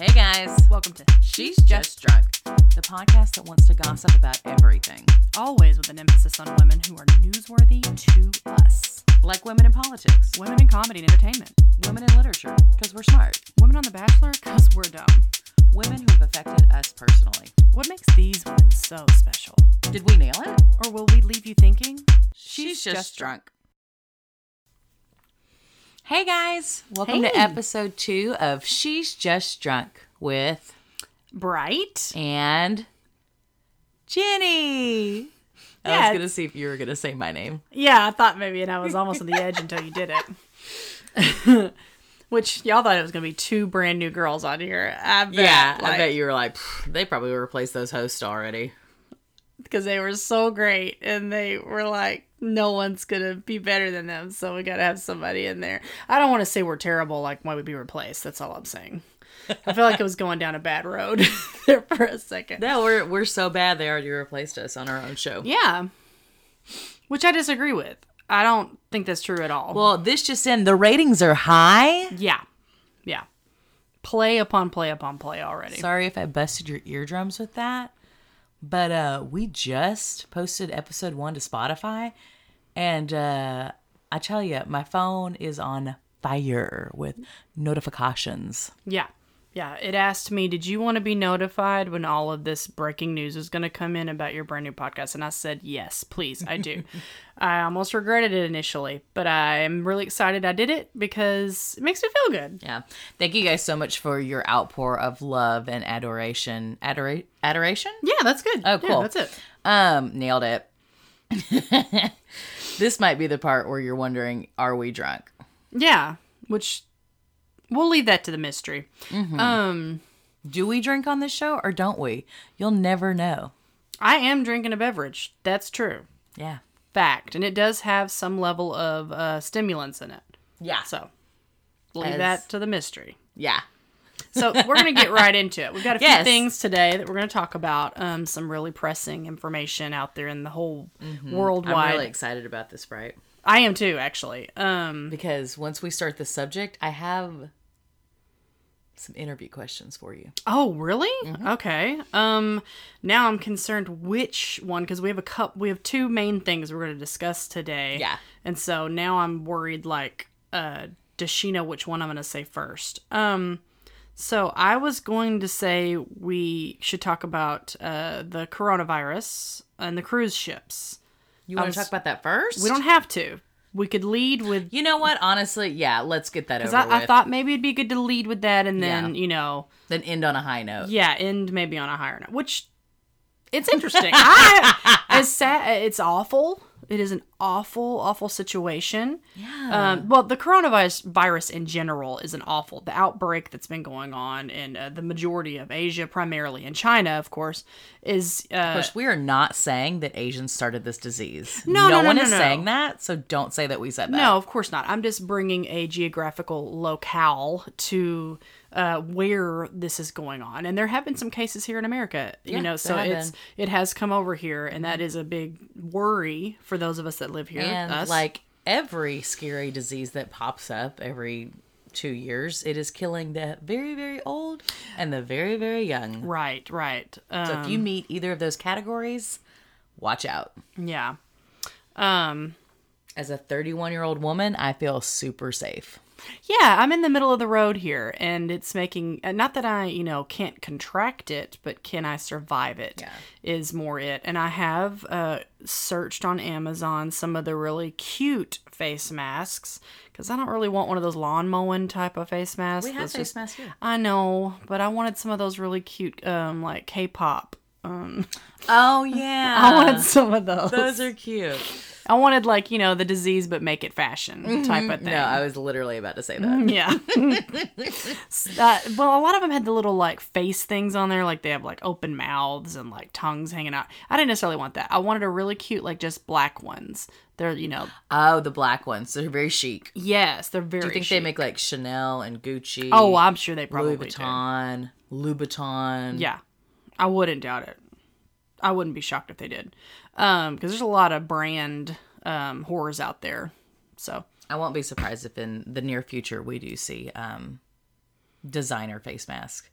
Hey guys, Welcome to she's just drunk, the podcast that wants to gossip about everything, always with an emphasis on women who are newsworthy to us. like women in politics, Women in comedy and entertainment. women in literature, because we're smart, Women on The Bachelor, because we're dumb. women who have affected us personally. What makes these women so special? Did we nail it? Or will we leave you thinking? She's just drunk. Hey guys, welcome Hey. to episode two of She's Just Drunk with Bright? and Jenny. I was gonna see if you were gonna say my name. Yeah, I thought maybe, and I was almost on the edge until you did it. Which y'all thought it was going to be two brand new girls on here. I bet. Yeah, I bet you were like, they probably replaced those hosts already. Because they were so great and they were like no one's gonna be better than them so we gotta have somebody in there. I don't want to say we're terrible like why would be replaced that's all i'm saying. I feel like it was going down a bad road there for a second. No, we're we're so bad they already replaced us on our own show. yeah. Which i disagree with. I don't think that's true at all. Well, this just in, the ratings are high. yeah. Yeah. Play upon play upon play already. Sorry if I busted your eardrums with that. But uh we just posted episode 1 to Spotify and uh I tell you, my phone is on fire with notifications. Yeah. Yeah. It asked me, did you want to be notified when all of this breaking news is going to come in about your brand new podcast? And I said, yes, please. I do. I almost regretted it initially, but I am really excited I did it because it makes me feel good. Yeah. Thank you guys so much for your outpour of love and adoration. Adora- adoration? Yeah, that's good. Oh, Yeah, cool. that's it. Um, nailed it. this might be the part where you're wondering, are we drunk? Yeah. Which we'll leave that to the mystery. Um, Do we drink on this show or don't we? You'll never know. I am drinking a beverage. That's true. Yeah. Fact. And it does have some level of uh, stimulants in it. Yeah. So leave As- that to the mystery. Yeah. So we're gonna get right into it. We've got a few Yes. things today that we're gonna talk about. Um, some really pressing information out there in the whole worldwide. I'm really excited about this, right? I am too, actually. Um, Because once we start the subject, I have some interview questions for you. oh, really? Mm-hmm. Okay. Um, now I'm concerned which one because we have a cup. We have two main things we're gonna discuss today. Yeah. And so now I'm worried. Like, uh, does she know which one I'm gonna say first? Um. So I was going to say we should talk about uh, the coronavirus and the cruise ships. You want to talk about that first? We don't have to. We could lead with You know what? Honestly, yeah, let's get that over I, with. I thought maybe it'd be good to lead with that and then Yeah. you know then end on a high note. yeah end maybe on a higher note which it's interesting I, it's sad it's awful it is an awful awful situation Yeah. um, well the coronavirus virus in general is an awful the outbreak that's been going on in uh, the majority of asia primarily in china of course is uh, Of course, we are not saying that Asians started this disease. No, no, no, one no, is no. saying that, so don't say that we said that. No, of course not. I'm just bringing a geographical locale to uh, where this is going on, and there have been some cases here in America. Yeah, you know, so it's been. it has come over here, and that is a big worry for those of us that live here. and us. like every scary disease that pops up every two years, it is killing the very, very old and the very, very young. right, right. Um, So if you meet either of those categories, watch out. yeah. Um. As a 31 year old woman, I feel super safe. Yeah, I'm in the middle of the road here, and it's making uh, not that I, you know, can't contract it, but can I survive it? Is Yeah. more it. And I have uh, searched on Amazon some of the really cute face masks because I don't really want one of those lawn mowing type of face masks. We have face just- masks here. I know, but I wanted some of those really cute, um, like K-pop. Um, Oh, yeah. I wanted some of those. Those are cute. I wanted like you know the disease, but make it fashion type of thing. No, I was literally about to say that. Yeah. uh, well, a lot of them had the little like face things on there, like they have like open mouths and like tongues hanging out. I didn't necessarily want that. I wanted a really cute, like just black ones. They're, you know, Oh, the black ones. They're very chic. yes, they're very. Do you think they make like Chanel and Gucci? Oh, I'm sure they probably Louis do. Vuitton, Louboutin. Yeah, I wouldn't doubt it. I wouldn't be shocked if they did, um, because there's a lot of brand um horrors out there. So I won't be surprised if in the near future we do see um, designer face mask.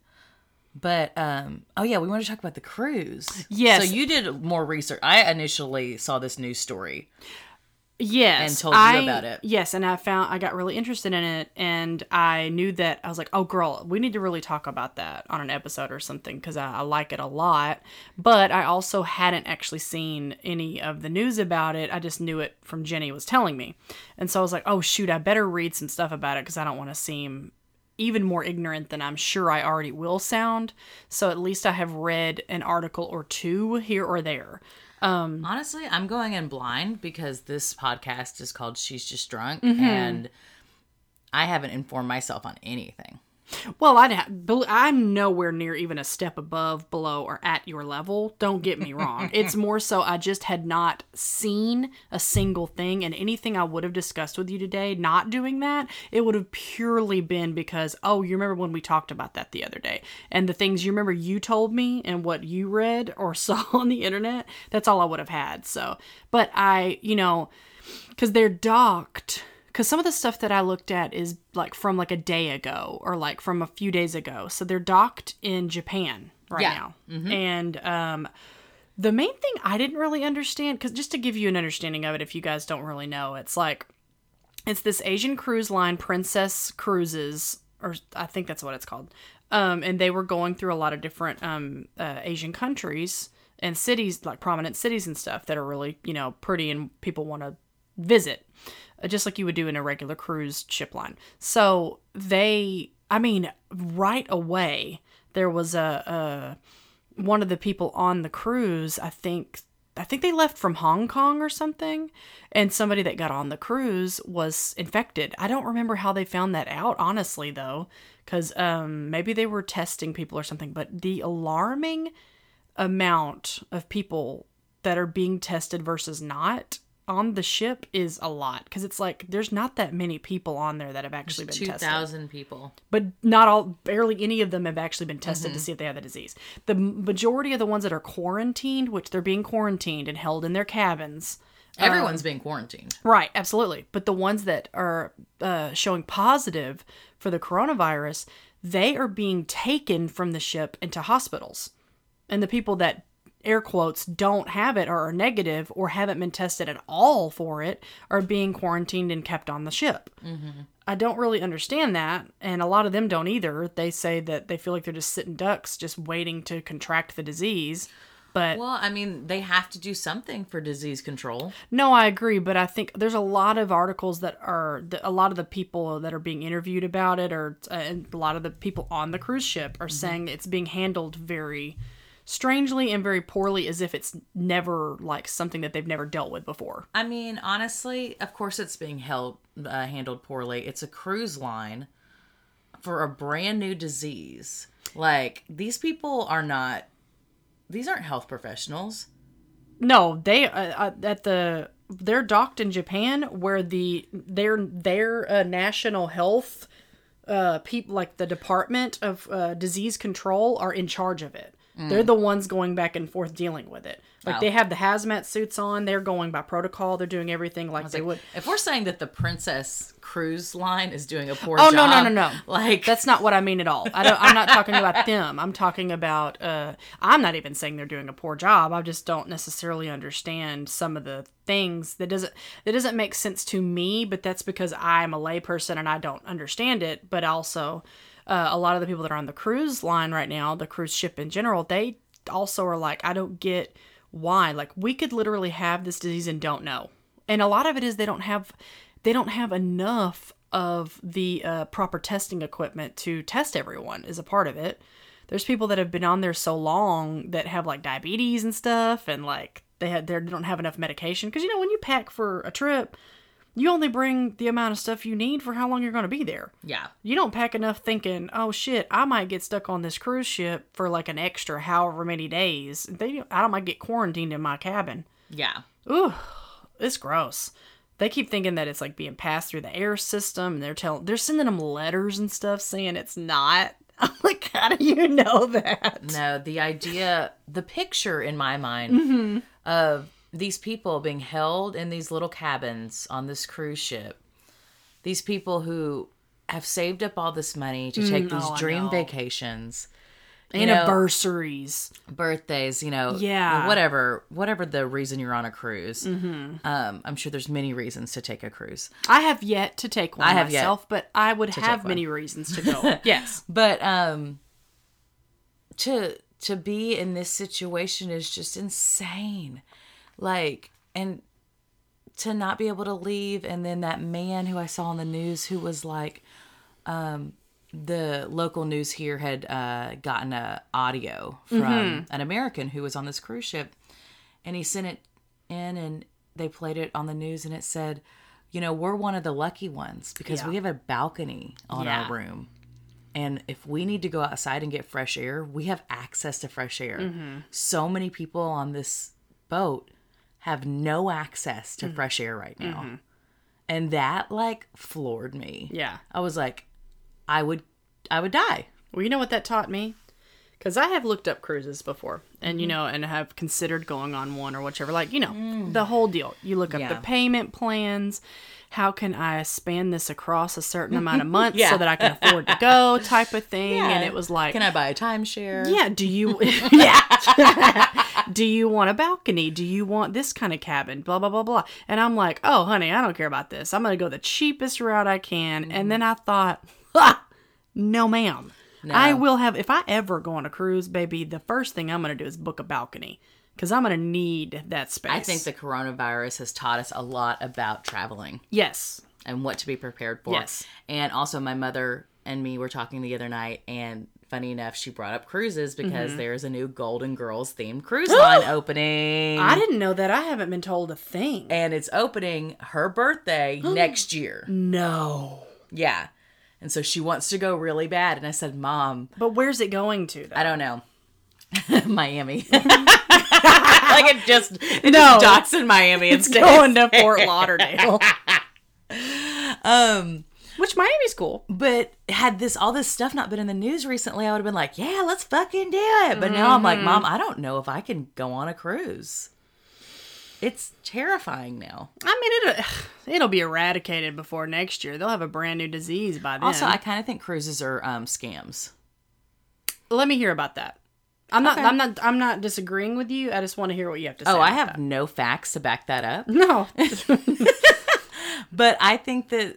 But um, oh yeah, we want to talk about the cruise. Yes. So you did more research. I initially saw this news story. Yes, And told you I- about it. Yes, and I found I got really interested in it, and I knew that I was like, "Oh, girl, we need to really talk about that on an episode or something because I, I like it a lot." But I also hadn't actually seen any of the news about it. I just knew it from Jenny was telling me, and so I was like, "Oh shoot, I better read some stuff about it because I don't want to seem." Even more ignorant than I'm sure I already will sound. So at least I have read an article or two here or there. Honestly, I'm going in blind because this podcast is called She's Just Drunk, Mm-hmm. and I haven't informed myself on anything. Well, I'd ha- I'm nowhere near even a step above, below, or at your level. Don't get me wrong. it's more so I just had not seen a single thing, and anything I would have discussed with you today, not doing that, it would have purely been because, oh, you remember when we talked about that the other day, and the things you remember you told me and what you read or saw on the internet, that's all I would have had. So, but I, you know, because they're docked because some of the stuff that i looked at is like from like a day ago or like from a few days ago. So they're docked in japan right Yeah. now. And um the main thing i didn't really understand because just to give you an understanding of it if you guys don't really know it's like it's this asian cruise line princess cruises or i think that's what it's called. Um and they were going through a lot of different um uh, asian countries and cities like prominent cities and stuff that are really you know pretty and people want to visit just like you would do in a regular cruise ship line. So they, I mean, right away there was a, a one of the people on the cruise. I think I think they left from Hong Kong or something, and somebody that got on the cruise was infected. I don't remember how they found that out, honestly, though, because um, maybe they were testing people or something. But the alarming amount of people that are being tested versus not on the ship is a lot because it's like there's not that many people on there that have actually been Two tested 2000 people. but not all barely any of them have actually been tested to see if they have the disease the majority of the ones that are quarantined which they're being quarantined and held in their cabins Everyone's being quarantined. Right, absolutely. But the ones that are uh, showing positive for the coronavirus, they are being taken from the ship into hospitals. And the people that, air quotes, don't have it or are negative or haven't been tested at all for it are being quarantined and kept on the ship. I don't really understand that. And a lot of them don't either. They say that they feel like they're just sitting ducks, just waiting to contract the disease. But Well, I mean, they have to do something for disease control. No, I agree, but I think there's a lot of articles that are a lot of the people that are being interviewed about it, or uh, a lot of the people on the cruise ship are saying it's being handled very strangely and very poorly, as if it's never like something that they've never dealt with before. I mean, honestly, of course, it's being held uh, handled poorly. It's a cruise line for a brand new disease. Like these people are not; these aren't health professionals. No, they uh, uh, at the they're docked in Japan, where the their their uh, national health uh people like the department of uh, disease control are in charge of it. They're the ones going back and forth dealing with it. Like Wow. they have the hazmat suits on. They're going by protocol. They're doing everything like they would. If we're saying that the Princess Cruise Line is doing a poor Oh job, no no no no! like That's not what I mean at all. I don't, I'm not talking about them. I'm talking about. Uh, I'm not even saying they're doing a poor job. I just don't necessarily understand some of the things that doesn't that doesn't make sense to me. But that's because I'm a layperson and I don't understand it. But also, uh, a lot of the people that are on the cruise line right now, the cruise ship in general, they also are like, I don't get why. Like we could literally have this disease and don't know. And a lot of it is they don't have they don't have enough of the uh, proper testing equipment to test everyone is a part of it. There's people that have been on there so long that have like diabetes and stuff, and like they had they don't have enough medication because you know when you pack for a trip, you only bring the amount of stuff you need for how long you're going to be there. yeah, You don't pack enough thinking, oh shit, I might get stuck on this cruise ship for like an extra however many days. They, I might get quarantined in my cabin. yeah. Ooh, it's gross. They keep thinking that it's like being passed through the air system, and they're telling, they're sending them letters and stuff saying it's not. I'm like, how do you know that? No, the idea, the picture in my mind Mm-hmm. of these people being held in these little cabins on this cruise ship, these people who have saved up all this money to take these oh, dream know. vacations, You know, Anniversaries. birthdays, you know, Yeah. whatever, whatever the reason you're on a cruise. Um, I'm sure there's many reasons to take a cruise, I have yet to take one I have yet myself, but I would have many reasons to go. yes. but um, to to be in this situation is just insane, like, and to not be able to leave, and then that man who I saw on the news who was like, um, the local news here had uh, gotten a audio from an American who was on this cruise ship, and he sent it in, and they played it on the news, and it said, you know, we're one of the lucky ones because Yeah. we have a balcony on Yeah. our room. And if we need to go outside and get fresh air, we have access to fresh air. Mm-hmm. So many people on this boat have no access Mm-hmm. to fresh air right now. Mm-hmm. And that like floored me. Yeah. I was like, I would I would die. Well, you know what that taught me? Because I have looked up cruises before, and you mm-hmm. know, and have considered going on one or whichever. Like, you know, mm. the whole deal. You look up the payment plans. How can I span this across a certain amount of months Yeah. so that I can afford to go, type of thing. And it was like, Can I buy a timeshare? yeah, do you yeah. Do you want a balcony? Do you want this kind of cabin? Blah blah blah blah. And I'm like, "Oh, honey, I don't care about this. I'm going to go the cheapest route I can." And mm-hmm. then I thought, ha, "No, ma'am. I will have if I ever go on a cruise, baby, the first thing I'm going to do is book a balcony cuz I'm going to need that space." I think the coronavirus has taught us a lot about traveling Yes. and what to be prepared for. Yes. And also, my mother and me were talking the other night, and funny enough, she brought up cruises because Mm-hmm. there's a new Golden Girls themed cruise line opening. I didn't know that. I haven't been told a thing. and it's opening her birthday next year. No. Yeah. And so she wants to go really bad. And I said, Mom, But where's it going to? Though? I don't know. Miami. like it just it No. just docks in Miami It's going to Fort Lauderdale. Um Which Miami's cool. But had this all this stuff not been in the news recently, I would have been like, "Yeah, let's fucking do it." But now I'm like, "Mom, I don't know if I can go on a cruise." It's terrifying now. I mean, it'll, it'll be eradicated before next year. They'll have a brand new disease by then. Also, I kind of think cruises are um, scams. Let me hear about that. I'm not. Okay. I'm not. I'm not disagreeing with you. I just want to hear what you have to say. Oh, I have that. no facts to back that up, no. but I think that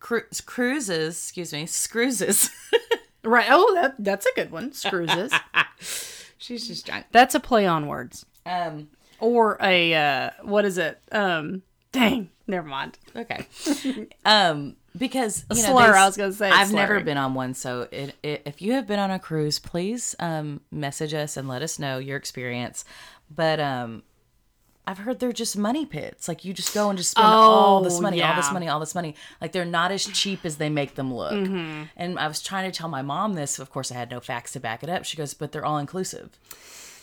cru- cruises, excuse me, scruises. right. Oh, that that's a good one. Screwses. She's just drunk. that's a play on words. Um, Or a uh, what is it? Um. Dang. Never mind. okay. um, because you know, slur, I was gonna say I've never been on one, so it, it, if you have been on a cruise, please um message us and let us know your experience. But um, I've heard they're just money pits. Like you just go and just spend all this Oh, money, all this money, all this money. Like they're not as cheap as they make them look. Mm-hmm. And I was trying to tell my mom this. Of course, I had no facts to back it up. She goes, "But they're all inclusive."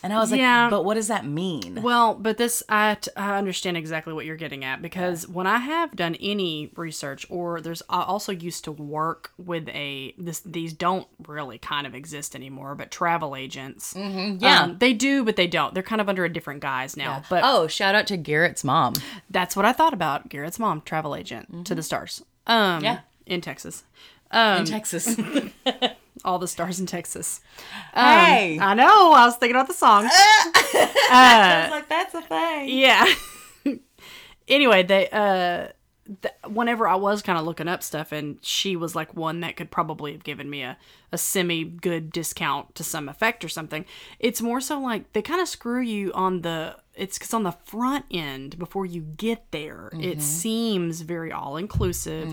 And I was like, Yeah. "But what does that mean?" Well, but this I, t- I understand exactly what you're getting at because when I have done any research or there's I also used to work with a this these don't really kind of exist anymore, but travel agents. Mm-hmm, yeah. they do, but they don't. They're kind of under a different guise now. But oh, shout out to Garrett's mom. that's what I thought about Garrett's mom, travel agent to the stars. Um, Yeah. in Texas. Um, in Texas. all the stars in Texas. Um, hey, I know. I was thinking about the song. Uh, I was uh, like, "That's a thing." yeah anyway they uh th- whenever i was kind of looking up stuff and she was like one that could probably have given me a, a semi good discount to some effect or something. It's more so like they kind of screw you on the it's because on the front end before you get there it seems very all inclusive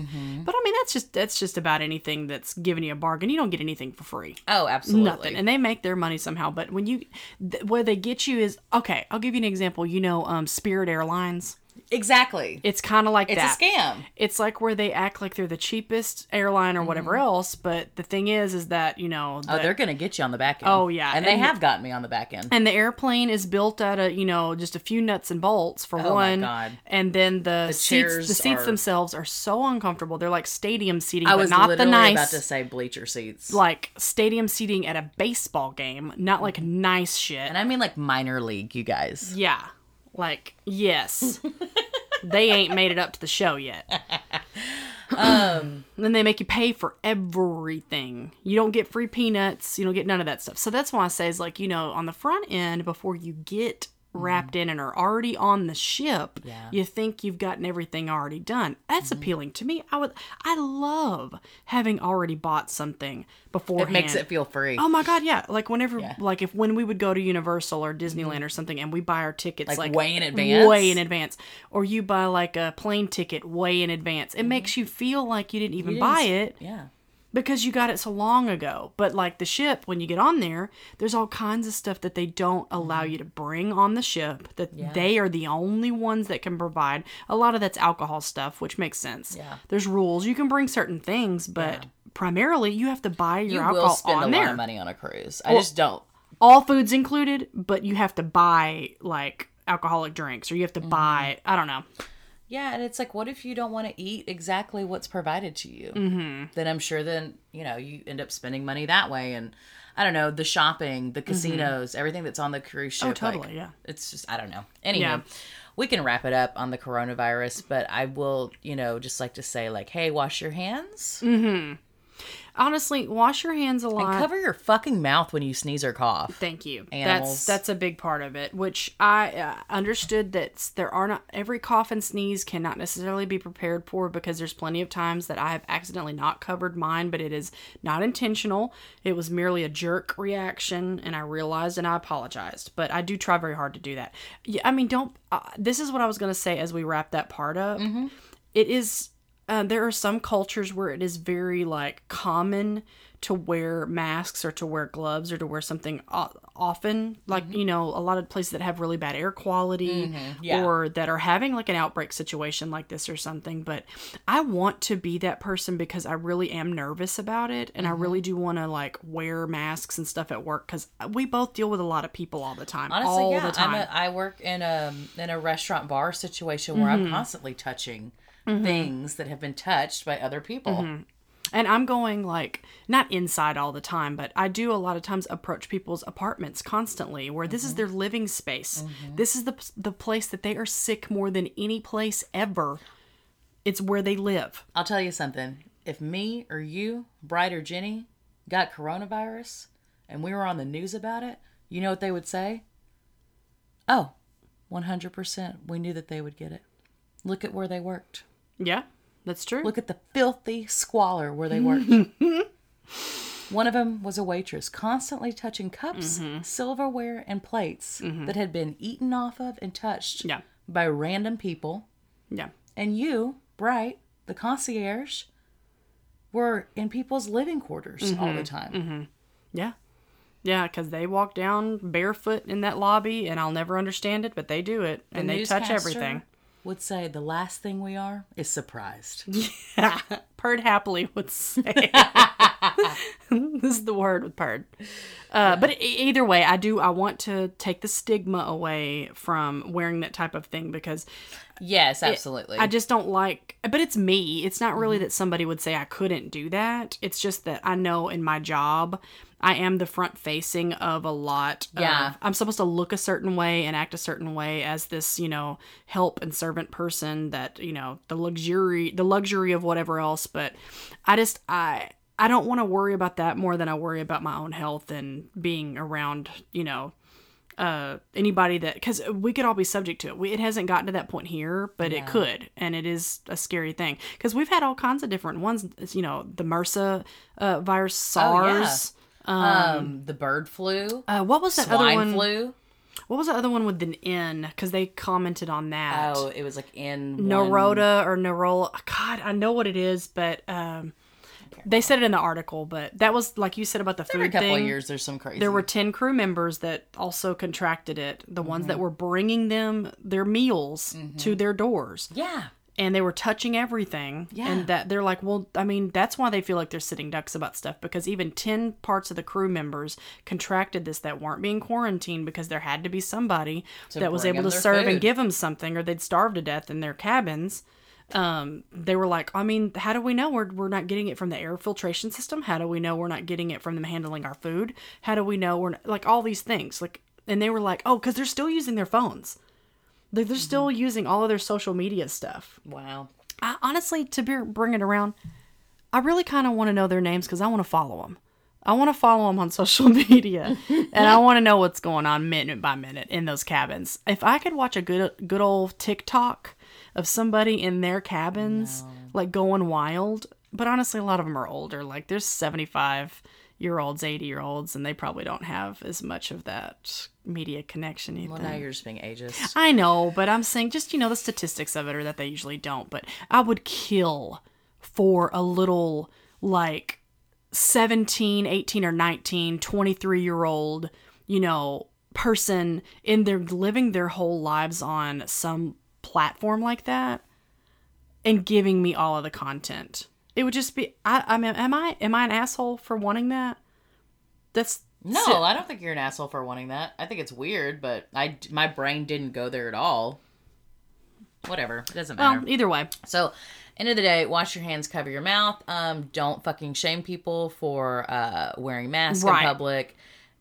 but i mean that's just that's just about anything that's giving you a bargain. You don't get anything for free. Oh, absolutely. nothing. And they make their money somehow. But when you th- where they get you is okay i'll give you an example. You know um spirit airlines Exactly. it's kind of like It's that a scam. it's like where they act like they're the cheapest airline or mm-hmm. whatever else but the thing is is that you know Oh, they're gonna get you on the back end. Oh, yeah, and they have gotten me on the back end. and the airplane is built out of you know just a few nuts and bolts for one. Oh my one God. and then the, seats the seats are- themselves are so uncomfortable they're like stadium seating I but was not the nice about to say bleacher seats, like stadium seating at a baseball game not like nice shit and I mean like minor league, you guys. Yeah. Like, yes. they ain't made it up to the show yet. And um, then they make you pay for everything. You don't get free peanuts. You don't get none of that stuff. So that's why I say is like you know on the front end before you get wrapped in and are already on the ship, Mm-hmm. Yeah. Mm-hmm. you think you've gotten everything already done. That's appealing to me. I would. I love having already bought something beforehand. It makes it feel free. Oh my god, yeah. Like whenever, Yeah. like if when we would go to Universal or Disneyland or something, and we buy our tickets Like, like, way in advance? way in advance, or you buy like a plane ticket way in advance, it makes you feel like you didn't even You buy it Yeah. Because you got it so long ago. But like the ship, when you get on there, there's all kinds of stuff that they don't allow you to bring on the ship. That Mm-hmm. Yeah. they are the only ones that can provide. A lot of that's alcohol stuff, which makes sense. Yeah. There's rules. You can bring certain things, but primarily you have to buy your You alcohol will spend on a there lot of money on a cruise. I just don't. all foods included, but you have to buy like alcoholic drinks or you have Mm-hmm. to buy I don't know. Yeah, and it's like, what if you don't want to eat exactly what's provided to you? Mm-hmm. Then I'm sure then you know you end up spending money that way, and I don't know the shopping, the casinos, everything that's on the cruise ship. Mm-hmm. Oh, totally, yeah. It's just I don't know. Anyway, Yeah. we can wrap it up on the coronavirus, but I will you know just like to say like, hey, wash your hands, Mm. Honestly, wash your hands a lot. cover your fucking mouth when you sneeze or cough. Thank you. Animals. That's that's a big part of it, which I uh, understood that there are not every cough and sneeze cannot necessarily be prepared for because there's plenty of times that I have accidentally not covered mine, but it is not intentional. It was merely a jerk reaction, and I realized and I apologized. But I do try very hard to do that. Yeah, I mean, don't. Uh, this is what I was gonna say as we wrap that part up. It is uh, there are some cultures where it is very like common to wear masks or to wear gloves or to wear something o- often. Like mm-hmm. you know a lot of places that have really bad air quality mm-hmm. Yeah. or that are having like an outbreak situation like this or something. But i want to be that person because i really am nervous about it and i mm-hmm. really do want to like wear masks and stuff at work because we both deal with a lot of people all the time Honestly, all yeah, the time I'm a, I work in a in a restaurant bar situation where I'm constantly touching Mm-hmm. things that have been touched by other people. Mm-hmm. And I'm going like not inside all the time, but I do a lot of times approach people's apartments constantly where this is mm-hmm. their living space. This is the the place that they are sick more than any place ever. It's where they live. I'll tell you something. If me or you, Bright or Jenny, got coronavirus and we were on the news about it, you know what they would say? Oh, 100%. We knew that they would get it. Look at where they worked. Yeah, that's true. Look at the filthy squalor where they worked. One of them was a waitress, constantly touching cups, mm-hmm. silverware, and plates mm-hmm. that had been eaten off of and touched Yeah. by random people. yeah. And you, Bright, the concierge, were in people's living quarters all the mm-hmm. time. Yeah. Yeah, because they walk down barefoot in that lobby, and I'll never understand it, but they do it, and they touch newscaster everything. Would say the last thing we are is surprised. Purd happily would say. this is the word with Purd. Uh, But either way, I do. I want to take the stigma away from wearing that type of thing because yes, absolutely. I just don't like. But it's me. It's not really that somebody would say I couldn't do that. It's just that I know in my job. I am the front facing of a lot. Yeah. Of, I'm supposed to look a certain way and act a certain way as this, you know, help and servant person that, you know, the luxury the luxury of whatever else, but I just I I don't want to worry about that more than I worry about my own health and being around, you know, uh anybody that because we could all be subject to it we, it hasn't gotten to that point here but it could and it is a scary thing because we've had all kinds of different ones you know the mrsa uh, virus Oh, yeah. sars um, the bird flu, uh, what was that other one flu. what was the other one with an n because they commented on that Oh, it was like in one- or Nerola. God, I know what it is, but um, they said it in the article. But that was like you said about the Every food couple thing. of years, there's some crazy. There were ten crew members that also contracted it. The ones Mm-hmm. that were bringing them their meals to their doors, yeah, and they were touching everything. Yeah. and that they're like, well, I mean, that's why they feel like they're sitting ducks about stuff because even ten parts of the crew members contracted this that weren't being quarantined because there had to be somebody that was able to serve food. and give them something, or they'd starve to death in their cabins um, they were like, I mean, how do we know we're, we're not getting it from the air filtration system? How do we know we're not getting it from them handling our food? How do we know we're not, like all these things? Like, and they were like, oh, because they're still using their phones. Like, they're still using all of their social media stuff. wow. I, honestly, to be, bring it around, I really kind of want to know their names because I want to follow them. I want to follow them on social media, and I want to know what's going on minute by minute in those cabins. If I could watch a good good old TikTok of somebody in their cabins, like going wild, but honestly, a lot of them are older. Like there's 75 year olds, 80 year olds, and they probably don't have as much of that media connection. You Well, now you're just being ageist. I know, but I'm saying just, you know, the statistics of it are that they usually don't. But I would kill for a little, like, 17, 18, or 19, 23 year old, you know, person in their living their whole lives on some platform like that and giving me all of the content. It would just be I I mean am I am I an asshole for wanting that? That's No, I don't think you're an asshole for wanting that. I think it's weird, but I my brain didn't go there at all. Whatever, it doesn't matter. well, either way. So, end of the day, wash your hands, cover your mouth. Um, don't fucking shame people for uh, wearing masks Right. in public.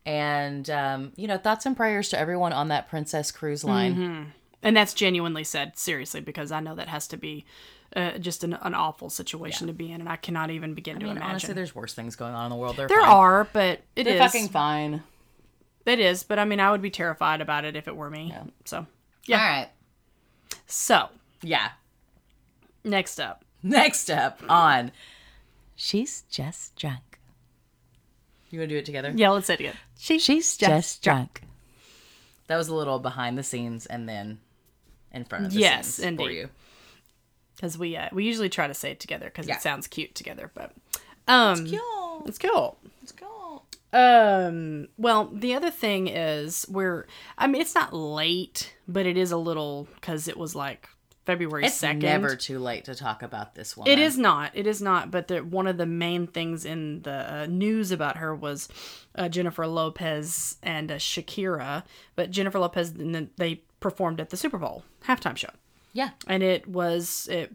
And um, you know, thoughts and prayers to everyone on that Princess Cruise line. Mm-hmm. And that's genuinely said, seriously, because I know that has to be uh, just an, an awful situation to be in, and I cannot even begin to mean, imagine. honestly, there's worse things going on in the world. They're there fine. are, but it They're is. fucking fine. It is, but I mean, I would be terrified about it if it were me. So, Yeah. All right. so Yeah. next up, Next up on She's Just Drunk. You want to do it together? yeah, let's say it again. She, She's just drunk. That was a little behind the scenes and then in front of the Yes, scenes for indeed. you. because we uh, we usually try to say it together because Yeah. it sounds cute together, but um, Yo, it's cool. let's go. Um. Well, the other thing is we're. I mean, it's not late, but it is a little because it was like February It's second. never too late to talk about this one. It is not. It is not. But the, one of the main things in the uh, news about her was uh, Jennifer Lopez and uh, Shakira. But Jennifer Lopez, they performed at the Super Bowl halftime show, Yeah. and it was it.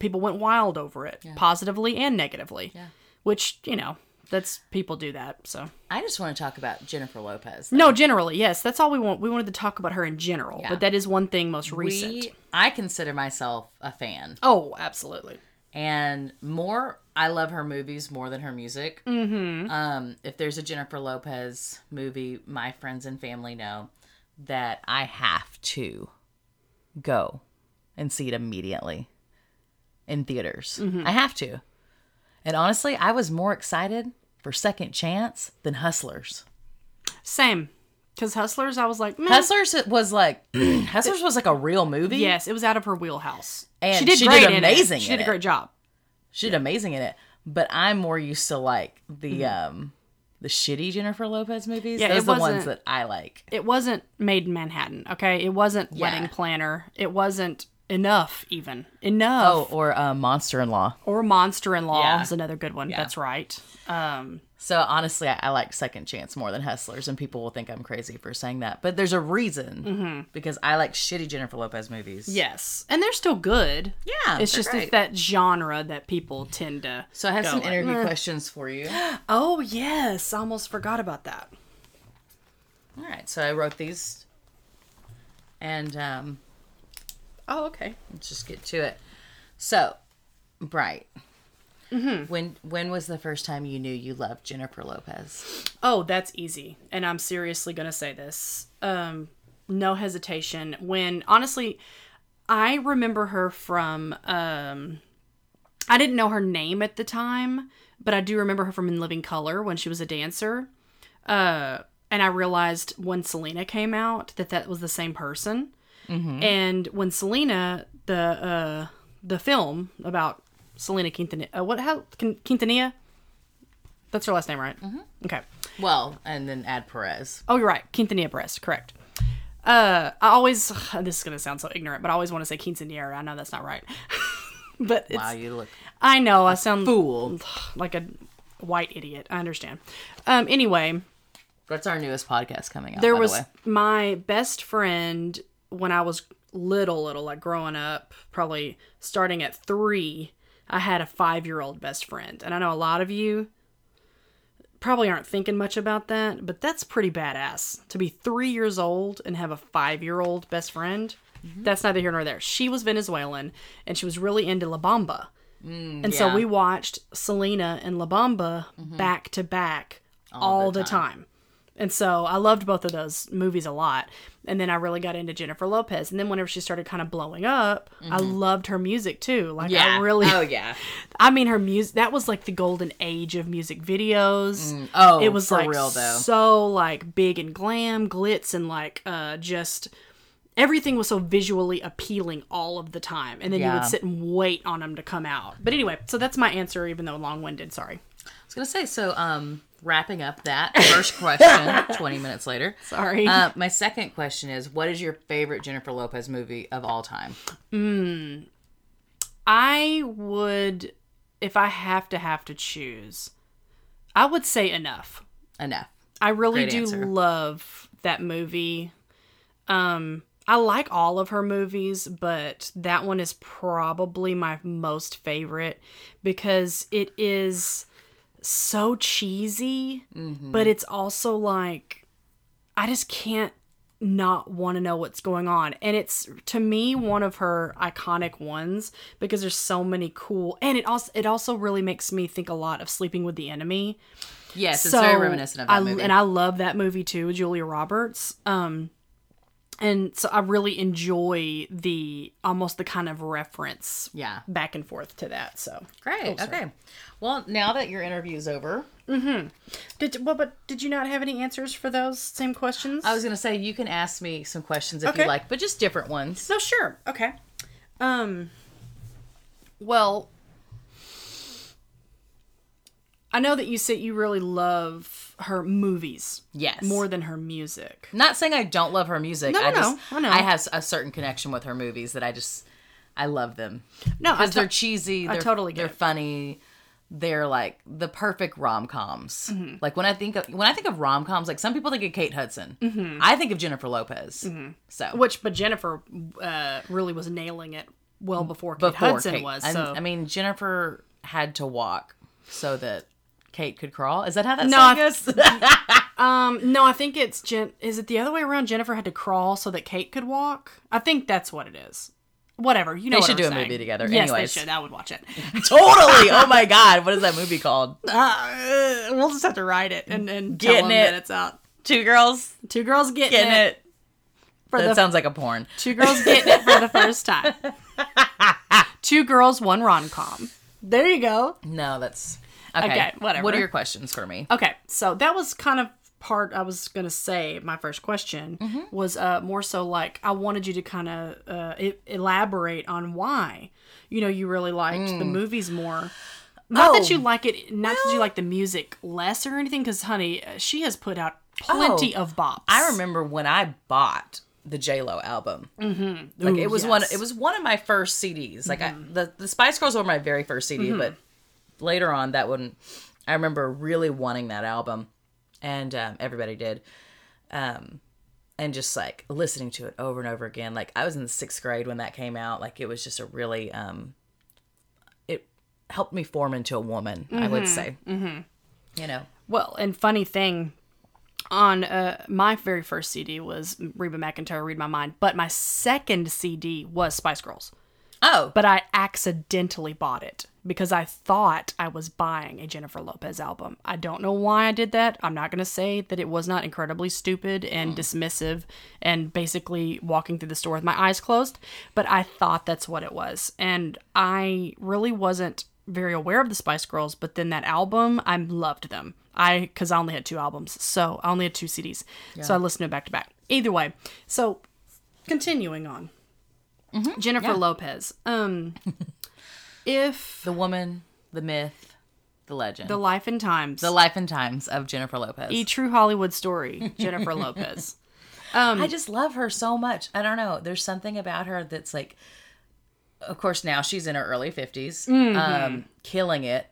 People went wild over it, positively and negatively. Yeah. Which you know, that's people do that. So I just want to talk about Jennifer Lopez. no, generally yes, that's all we want. We wanted to talk about her in general, Yeah. but that is one thing most recent. We, I consider myself a fan, Oh, absolutely. and more. I love her movies more than her music. Mm-hmm. Um, if there's a Jennifer Lopez movie, my friends and family know that I have to go and see it immediately in theaters. I have to. And honestly, I was more excited for Second Chance than Hustlers. Same. Because Hustlers, I was like, Meh. Hustlers was like Hustlers was like a real movie. Yes, it was out of her wheelhouse. And she did she did in amazing It. She did a great job. she did amazing in it. But I'm more used to like the um the shitty Jennifer Lopez movies. Yeah, Those it are the ones that I like. It wasn't Maid in Manhattan, okay? It wasn't Yeah. Wedding Planner. It wasn't enough, even. Enough. Oh, or uh, Monster in Law. Or Monster in Law Yeah. is another good one. That's right. Um, So honestly, I, I like Second Chance more than Hustlers, and people will think I'm crazy for saying that. But there's a reason because I like shitty Jennifer Lopez movies. yes. And they're still good. Yeah, It's just it's that genre that people tend to. So I have some like, interview "Meh." questions for you. Oh, yes. I almost forgot about that. All right, so I wrote these, and um, Oh, okay. let's just get to it. So, Bright. When when was the first time you knew you loved Jennifer Lopez? Oh, that's easy. And I'm seriously going to say this. Um, no hesitation. When honestly, I remember her from um I didn't know her name at the time, but I do remember her from In Living Color when she was a dancer. Uh and I realized when Selena came out that that was the same person. And when Selena the uh the film about Selena Quintanilla, uh, what how Quintanilla? That's her last name, right? Mm-hmm. Okay. Well, and then add Perez. Oh, you're right. Quintanilla Perez, correct. Uh, I always, this is going to sound so ignorant, but I always want to say quinceanera. I know that's not right. but it's, Wow, you look I know, I sound fool. like a white idiot. I understand. Um, anyway, That's our newest podcast coming out. there was the my best friend when I was little, little, like growing up, probably starting at three. I had a five year old best friend. And I know a lot of you probably aren't thinking much about that, but that's pretty badass to be three years old and have a five year old best friend. Mm-hmm. That's neither here nor there. She was Venezuelan and she was really into La Bamba. Mm, and so we watched Selena and La Bamba mm-hmm. back to back all, the, time. And so I loved both of those movies a lot. And then I really got into Jennifer Lopez. And then whenever she started kind of blowing up, I loved her music too. Like I really Oh yeah. I mean, her music, that was like the golden age of music videos. Oh, it was like real though. so like big and glam, glitz, and like uh just everything was so visually appealing all of the time. And then you would sit and wait on them to come out. But anyway, so that's my answer, even though long winded. Sorry. I was gonna say so. Um, wrapping up that first question, twenty minutes later. Sorry. Uh, my second question is, what is your favorite Jennifer Lopez movie of all time? I would, if I have to have to choose, I would say enough. Enough. I really Great do answer. love that movie. Um, I like all of her movies, but that one is probably my most favorite because it is so cheesy, Mm-hmm. but it's also like I just can't not want to know what's going on. And it's to me one of her iconic ones because there's so many cool and it also it also really makes me think a lot of Sleeping with the Enemy. Yes, it's very reminiscent of that I, movie. And I love that movie too, Julia Roberts. Um and so I really enjoy the almost the kind of reference yeah. back and forth to that. So Great. okay. Well, now that your interview is over, did well, but did you not have any answers for those same questions? I was gonna say you can ask me some questions if Okay. you like, but just different ones. No, sure. Okay. Um well I know that you said you really love her movies Yes. more than her music. Not saying I don't love her music. No, I no, just I know. I have a certain connection with her movies that I just I love them No, I because they're cheesy. They're, totally get they're it. funny. They're like the perfect rom coms. Mm-hmm. Like when I think of when I think of rom coms, like some people think of Kate Hudson. Mm-hmm. I think of Jennifer Lopez. So which but Jennifer uh really was nailing it well before Kate before Hudson Kate- was. I- So I mean, Jennifer had to walk so that Kate could crawl. Is that how that No, song goes? Um, no, I think it's Jen. Is it the other way around? Jennifer had to crawl so that Kate could walk. I think that's what it is. Whatever you know. They what should I'm do a movie together. Yes, Anyways. they should. I would watch it. totally. Oh my god, what is that movie called? Uh, we'll just have to write it and and Getting it. it's out. Two girls Two girls getting, getting it, it. for That the sounds like a porn. two girls getting it for the first time. two girls, one rom com. There you go. No, that's okay. Okay, whatever. What are your questions for me? Okay, so that was kind of part I was gonna say. My first question Mm-hmm. was uh, more so like I wanted you to kind of uh, e- elaborate on why you know you really liked the movies more. Not that Mm. Oh. you like it, not that you like the music less or anything, because honey, uh, she has put out plenty Oh, of bops. I remember when I bought the J Lo album. Mm-hmm. Like it was one. It was one of my first CDs. Like I, the the Spice Girls were my very first CD, but later on that one, I remember really wanting that album, and um, everybody did, um, and just like listening to it over and over again. Like I was in the sixth grade when that came out. Like it was just a really um, it helped me form into a woman. I would say, mm-hmm. you know. Well, and funny thing, on uh, my very first CD was Reba McEntire, "Read My Mind," but my second CD was Spice Girls. Oh, but I accidentally bought it because I thought I was buying a Jennifer Lopez album. I don't know why I did that. I'm not going to say that it was not incredibly stupid and mm. dismissive and basically walking through the store with my eyes closed, but I thought that's what it was. And I really wasn't very aware of the Spice Girls, but then that album, I loved them. I cuz I only had two albums. So, I only had two CDs. So I listened to it back to back. Either way. So, continuing on. Jennifer Lopez. Um if the woman, the myth, the legend, the life and times the life and times of Jennifer Lopez. a true Hollywood story, Jennifer Lopez. I just love her so much. I don't know. There's something about her that's like, of course, now she's in her early 50s, Mm-hmm. um, killing it.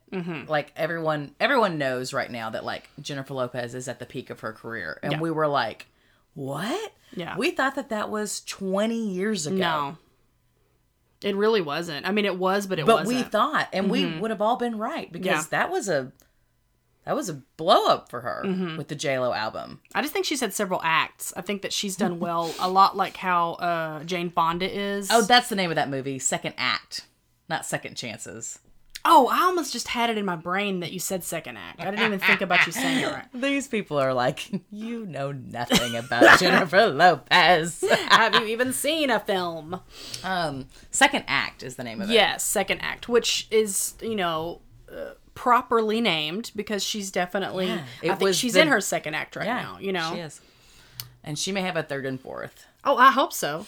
Like everyone, everyone knows right now that like Jennifer Lopez is at the peak of her career, and Yeah. we were like, what? Yeah. we thought that that was 20 years ago. No. It really wasn't. I mean it was, but it but wasn't. Mm-hmm. we thought, and we would have all been right because Yeah. that was a That was a blow up for her Mm-hmm. with the J Lo album. I just think she's had several acts. I think that she's done well, a lot like how uh, Jane Fonda is. Oh, that's the name of that movie, Second Act, not Second Chances. Oh, I almost just had it in my brain that you said second act. I didn't even think about you saying it right. These people are like, you know nothing about Jennifer Lopez. Have you even seen a film? Um, Second Act is the name of it. Yes, second act, which is you know uh, properly named because she's definitely. Yeah, I think was she's the- in her second act right now. You know. she is, and she may have a third and fourth. Oh, I hope so.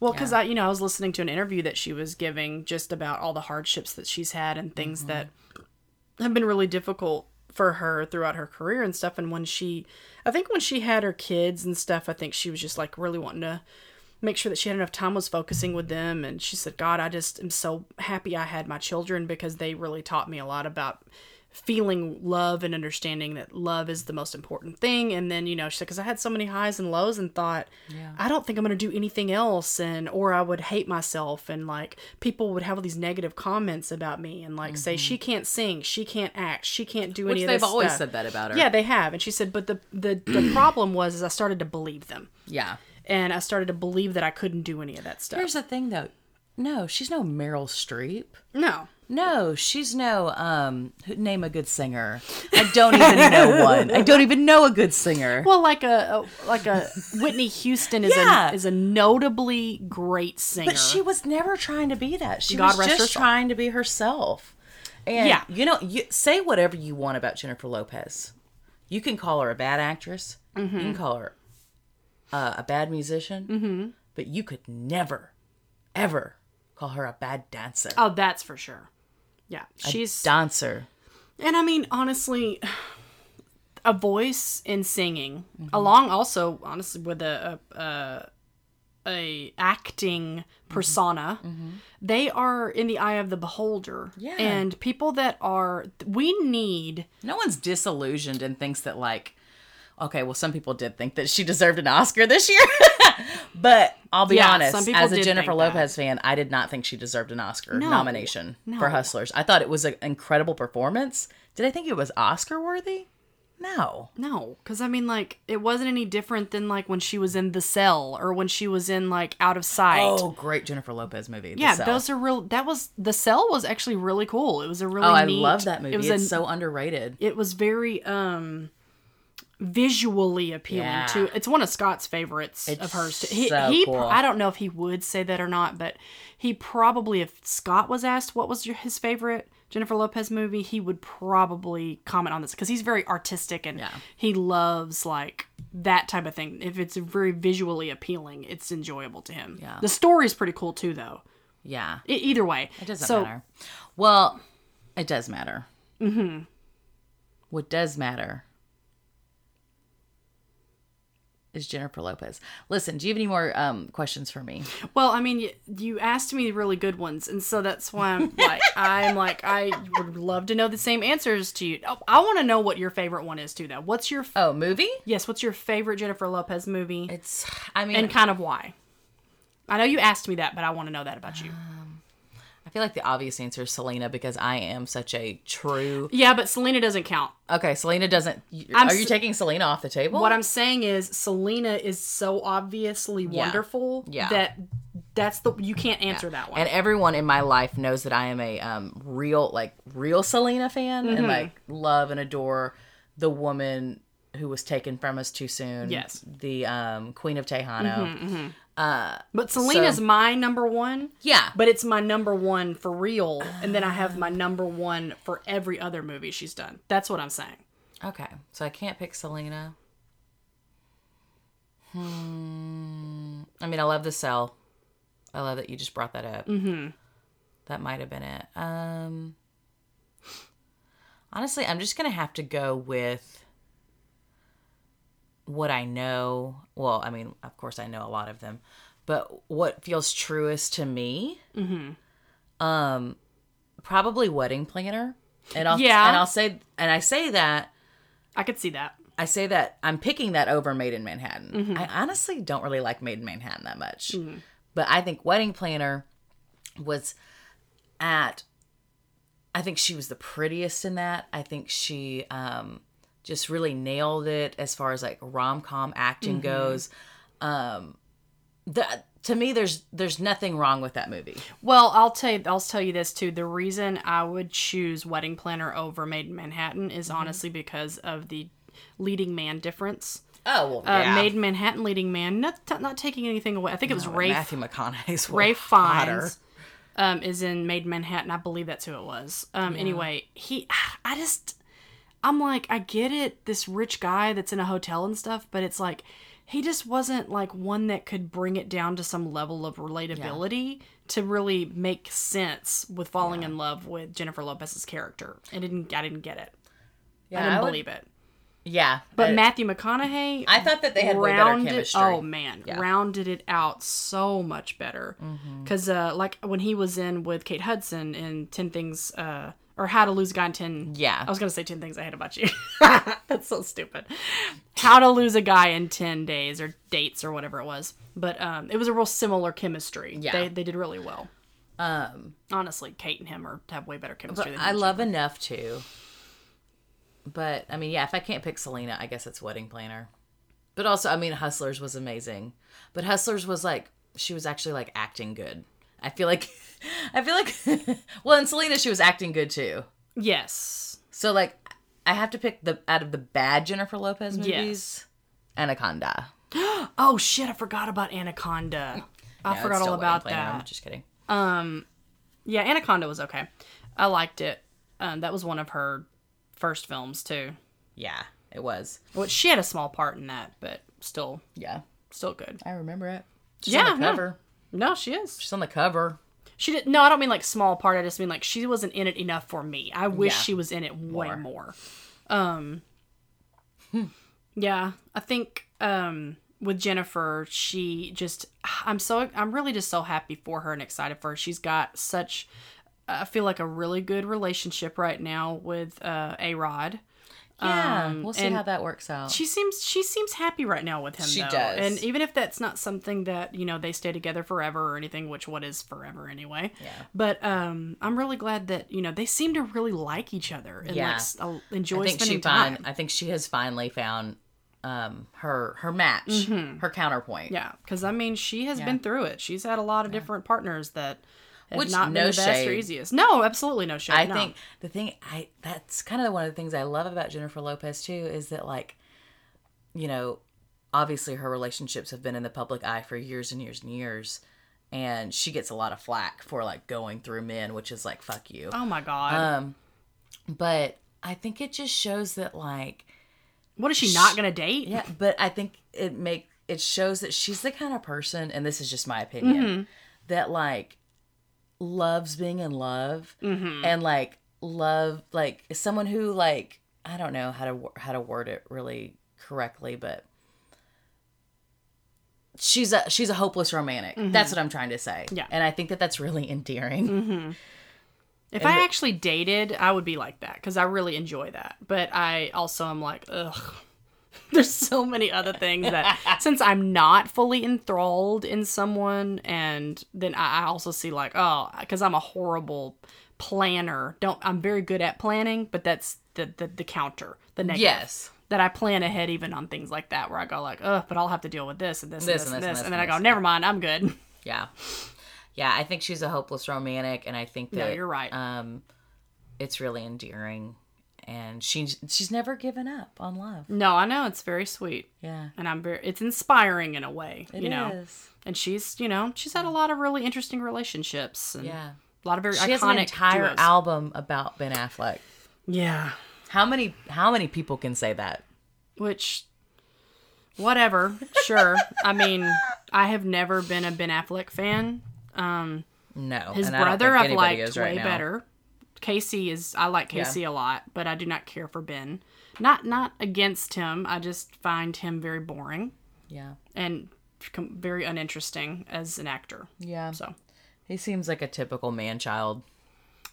Well, because Yeah. I, you know, I was listening to an interview that she was giving just about all the hardships that she's had and things Mm-hmm. that have been really difficult for her throughout her career and stuff. And when she, I think when she had her kids and stuff, I think she was just like really wanting to make sure that she had enough time was focusing with them. And she said, God, I just am so happy I had my children because they really taught me a lot about feeling love and understanding that love is the most important thing. And then, you know, she said, because I had so many highs and lows and thought, I don't think I'm going to do anything else. And, or I would hate myself. And like people would have all these negative comments about me and like say, mm-hmm. she can't sing, she can't act, she can't do Which any of they've always stuff." said that about her. Yeah, they have. And she said, but the, the, the problem was, is I started to believe them. Yeah. And I started to believe that I couldn't do any of that stuff. Here's the thing, though. No, she's no Meryl Streep. no. No, she's no um. Name a good singer. I don't even know one. I don't even know a good singer. Well, like a, a like a Whitney Houston is Yeah. a is a notably great singer. But she was never trying to be that. She God was just trying to be herself. And Yeah. you know, you say whatever you want about Jennifer Lopez. You can call her a bad actress. Mm-hmm. You can call her uh, a bad musician. Mm-hmm. But you could never, ever call her a bad dancer. oh, that's for sure. Yeah, she's dancer. and I mean honestly, a voice in singing, along also honestly with a a, a, a acting persona, they are in the eye of the beholder. Yeah. and people that are we need. No one's disillusioned and thinks that like, okay, well, some people did think that she deserved an Oscar this year, but I'll be Yeah, honest, as a Jennifer think that. Lopez fan, I did not think she deserved an Oscar No, nomination no. for Hustlers. I thought it was an incredible performance. Did I think it was Oscar worthy? No. No, because I mean, like, it wasn't any different than like when she was in The Cell or when she was in like Out of Sight. Oh, great Jennifer Lopez movie. The yeah, Cell. those are real. That was The Cell was actually really cool. It was a really Oh, I love that movie. It was it's a, so underrated. it was very um visually appealing Yeah. too. It's one of Scott's favorites It's of hers. Too. He, so he cool. I don't know if he would say that or not, but he probably if Scott was asked what was your, his favorite Jennifer Lopez movie, he would probably comment on this because he's very artistic and Yeah. he loves like that type of thing. If it's very visually appealing, it's enjoyable to him. Yeah. The story's pretty cool too, though. Yeah. E- either way, It doesn't so, matter. Well, it does matter. Mm-hmm. What does matter is Jennifer Lopez. Listen, do you have any more um, questions for me? Well, I mean, y- you asked me really good ones, and so that's why I'm like, I'm like, I would love to know the same answers to you. Oh, I want to know what your favorite one is too, though. What's your f- Oh, movie? yes? What's your favorite Jennifer Lopez movie, It's. I mean, and kind of why? I know you asked me that, but I want to know that about you. I feel like the obvious answer is Selena because I am such a true. Yeah, but Selena doesn't count. Okay, Selena doesn't. I'm are you s- taking Selena off the table? What I'm saying is, Selena is so obviously wonderful Yeah. that that's the you can't answer that one. and everyone in my life knows that I am a um, real, like, real Selena fan Mm-hmm. and like love and adore the woman who was taken from us too soon. Yes. Mm-hmm, the um, Queen of Tejano. But Selena's so- my number one. Yeah, But it's my number one for real, and then I have my number one for every other movie she's done. That's what I'm saying. Okay, so I can't pick Selena. Hmm. I mean, I love the cell. I love that you just brought that up. Mm-hmm. That might have been it. Um. Honestly, I'm just gonna have to go with what I know. Well, I mean, of course, I know a lot of them, but what feels truest to me. Mm-hmm. Um, probably wedding planner. And I'll Yeah. and I'll say and I say that I could see that. I say that I'm picking that over Maid in Manhattan. I honestly don't really like Maid in Manhattan that much. But I think Wedding Planner was at I think she was the prettiest in that. I think she um, just really nailed it as far as like rom com acting goes. Um, the, to me, there's there's nothing wrong with that movie. Well, I'll tell you, I'll tell you this too. The reason I would choose Wedding Planner over Maid in Manhattan is honestly because of the leading man difference. Oh well, Uh, Maid in Manhattan leading man, not not taking anything away. I think it was Ray Matthew McConaughey's Ray. Fiennes um, is in Maid in Manhattan. I believe that's who it was. Um, Anyway, he, I just, I'm like, I get it, this rich guy that's in a hotel and stuff, but it's like, he just wasn't like one that could bring it down to some level of relatability to really make sense with falling in love with Jennifer Lopez's character. I didn't, I didn't get it. Yeah, I didn't would- believe it. Yeah, But I- Matthew McConaughey, I thought that they had way better chemistry. Oh man, Yeah. rounded it out so much better. Mm-hmm. Because uh, like when he was in with Kate Hudson in Ten Things, uh, or How to Lose a Guy in Ten. Yeah. I was gonna say Ten Things I Hate About You. That's so stupid. How to Lose a Guy in Ten Days or Dates or whatever it was. But um, it was a real similar chemistry. Yeah. they they did really well. um, Honestly, Kate and him are have way better chemistry. than I love enough to. But I mean, yeah, if I can't pick Selena, I guess it's Wedding Planner. But also, I mean, Hustlers was amazing. But Hustlers was like she was actually like acting good. I feel like, I feel like, well, in Selena she was acting good too. Yes. So like, I have to pick the out of the bad Jennifer Lopez movies, Yes. Anaconda. Oh shit! I forgot about Anaconda. I it's forgot all about that. I'm just kidding. Um Yeah, Anaconda was okay. I liked it. Um, that was one of her first films too. Yeah, it was. Which she had a small part in that, but still, Yeah, still good. I remember it. She's Yeah, on the cover. No, she is. She's on the cover. She did. No, I don't mean like small part. I just mean like she wasn't in it enough for me. I wish Yeah. she was in it way More. more. Um. yeah, I think um with Jennifer, she just I'm so I'm really just so happy for her and excited for her. She's got such I feel like a really good relationship right now with uh A Rod. Yeah, Um, we'll see how that works out. She seems she seems happy right now with him. She though. does. and even if that's not something that you know they stay together forever or anything, which what is forever anyway. Yeah. But um, I'm really glad that you know they seem to really like each other and Yeah. like uh, enjoy I think spending she find, time. I think she has finally found um her her match, her counterpoint. Mm-hmm. Yeah, because I mean she has Yeah. been through it. She's had a lot of different partners that Which, not no the best or shade. easiest. No, absolutely no shade. I no. think the thing I that's kind of one of the things I love about Jennifer Lopez too is that like you know obviously her relationships have been in the public eye for years and years and years and she gets a lot of flack for like going through men which is like fuck you. Oh my god, Um but I think it just shows that like what is she not gonna date? Yeah, but I think it make it shows that she's the kind of person, and this is just my opinion, Mm-hmm. that like loves being in love Mm-hmm. and like love like someone who like I don't know how to how to word it really correctly, but she's a she's a hopeless romantic. That's what I'm trying to say. Mm-hmm. Yeah. Mm-hmm. and I think that that's really endearing. If And I the- actually dated, I would be like that because I really enjoy that. But I also am like, ugh. There's so many other things that since I'm not fully enthralled in someone, and then I also see like, oh, because I'm a horrible planner. Don't I'm very good at planning, but that's the the, the counter, the negative. Yes. That I plan ahead even on things like that, where I go like, oh, but I'll have to deal with this and this, This and this and and this and and, this then I go, never mind, I'm good. Yeah. Yeah, I think she's a hopeless romantic and I think that No, you're right. Um it's really endearing and she she's never given up on love. No, I know it's very sweet. Yeah. and I'm very it's inspiring in a way, It you know. is. And she's, you know, she's had a lot of really interesting relationships and Yeah. a lot of very She iconic has an entire duos. album about Ben Affleck. Yeah, How many how many people can say that? which whatever, sure. I mean, I have never been a Ben Affleck fan. Um No. his and I don't brother I've liked right way now. better. Casey is I like Casey a lot, but I do not care for Ben. Not not against him. I just find him very boring Yeah. and very uninteresting as an actor. Yeah. So He seems like a typical man child.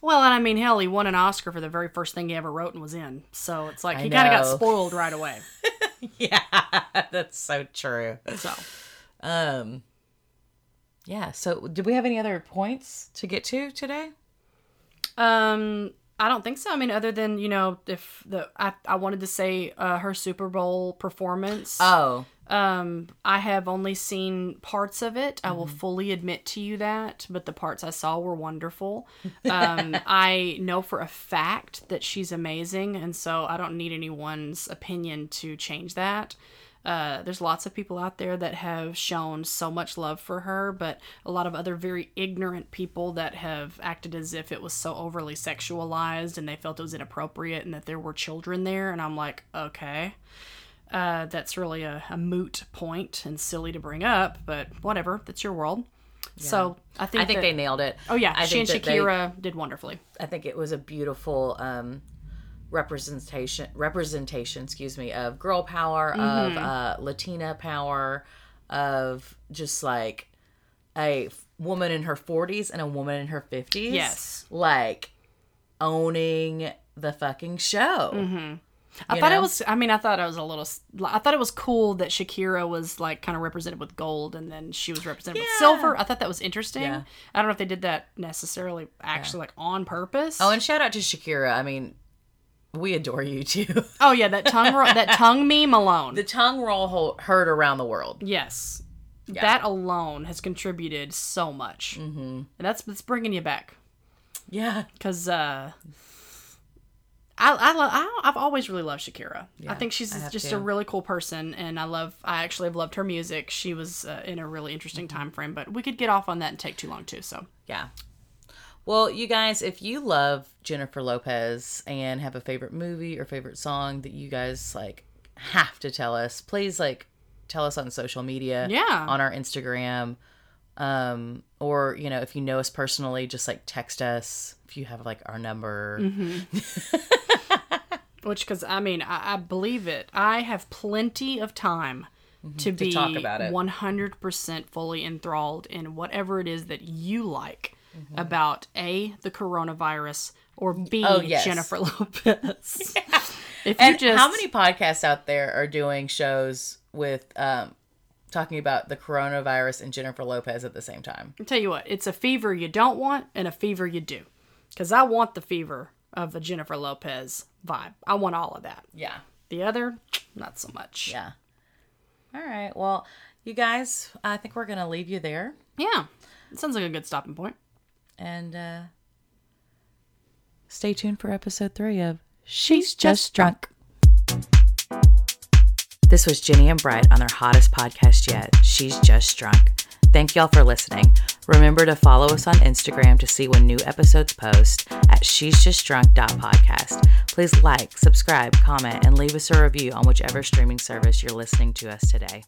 Well, and I mean, hell, he won an Oscar for the very first thing he ever wrote and was in. So it's like I he kind of got spoiled right away. Yeah. That's so true. So Um yeah, so did we have any other points to get to today? Um, I don't think so. I mean, other than you know, if the I, I wanted to say uh, her Super Bowl performance. Oh, Um, I have only seen parts of it. I will fully admit to you that, but the parts I saw were wonderful. Um, I know for a fact that she's amazing, and so I don't need anyone's opinion to change that. Uh, there's lots of people out there that have shown so much love for her, but a lot of other very ignorant people that have acted as if it was so overly sexualized and they felt it was inappropriate and that there were children there. And I'm like, okay uh, that's really a, a moot point and silly to bring up, but whatever. That's your world. So I think I think that- they nailed it. Oh yeah, I she and that they- Shakira did wonderfully. I think it was a beautiful um, representation representation, excuse me, of girl power, Mm-hmm. of uh, Latina power, of just like a f- woman in her 40s and a woman in her 50s. Yes. Like owning the fucking show. Mm-hmm. I You thought know? it was. I mean, I thought it was a little. I thought it was cool that Shakira was like kind of represented with gold, and then she was represented with silver. I thought that was interesting. Yeah. I don't know if they did that necessarily, actually, like on purpose. Oh, and shout out to Shakira. I mean, we adore you too. oh yeah, that tongue ro- that tongue meme alone. the tongue roll ho- heard around the world. yes, that alone has contributed so much, mm-hmm. and that's that's bringing you back. Yeah. because uh, I I, lo- I I've always really loved Shakira. I think she's I just too. a really cool person, and I love I actually have loved her music. She was uh, in a really interesting time frame, but we could get off on that and take too long too. So Yeah. Well, you guys, if you love Jennifer Lopez and have a favorite movie or favorite song that you guys like have to tell us, please like tell us on social media. Yeah. On our Instagram. Um, or, you know, if you know us personally, just like text us if you have like our number. which because I mean I, I believe it. I have plenty of time. To be Mm-hmm. talk about it. 100% fully enthralled in whatever it is that you like Mm-hmm. about A, the coronavirus, or B, Oh, yes. Jennifer Lopez. If you And just how many podcasts out there are doing shows with um talking about the coronavirus and Jennifer Lopez at the same time? I'll tell you what, it's a fever you don't want and a fever you do. Because I want the fever of the Jennifer Lopez vibe. I want all of that. Yeah. The other, not so much. Yeah. All right. Well, you guys, I think we're going to leave you there. Yeah. It sounds like a good stopping point. And uh, stay tuned for episode three of She's Just Drunk. This was Ginny and Bright on their hottest podcast yet, She's Just Drunk. Thank y'all for listening. Remember to follow us on Instagram to see when new episodes post at she's just drunk podcast. Please like, subscribe, comment, and leave us a review on whichever streaming service you're listening to us today.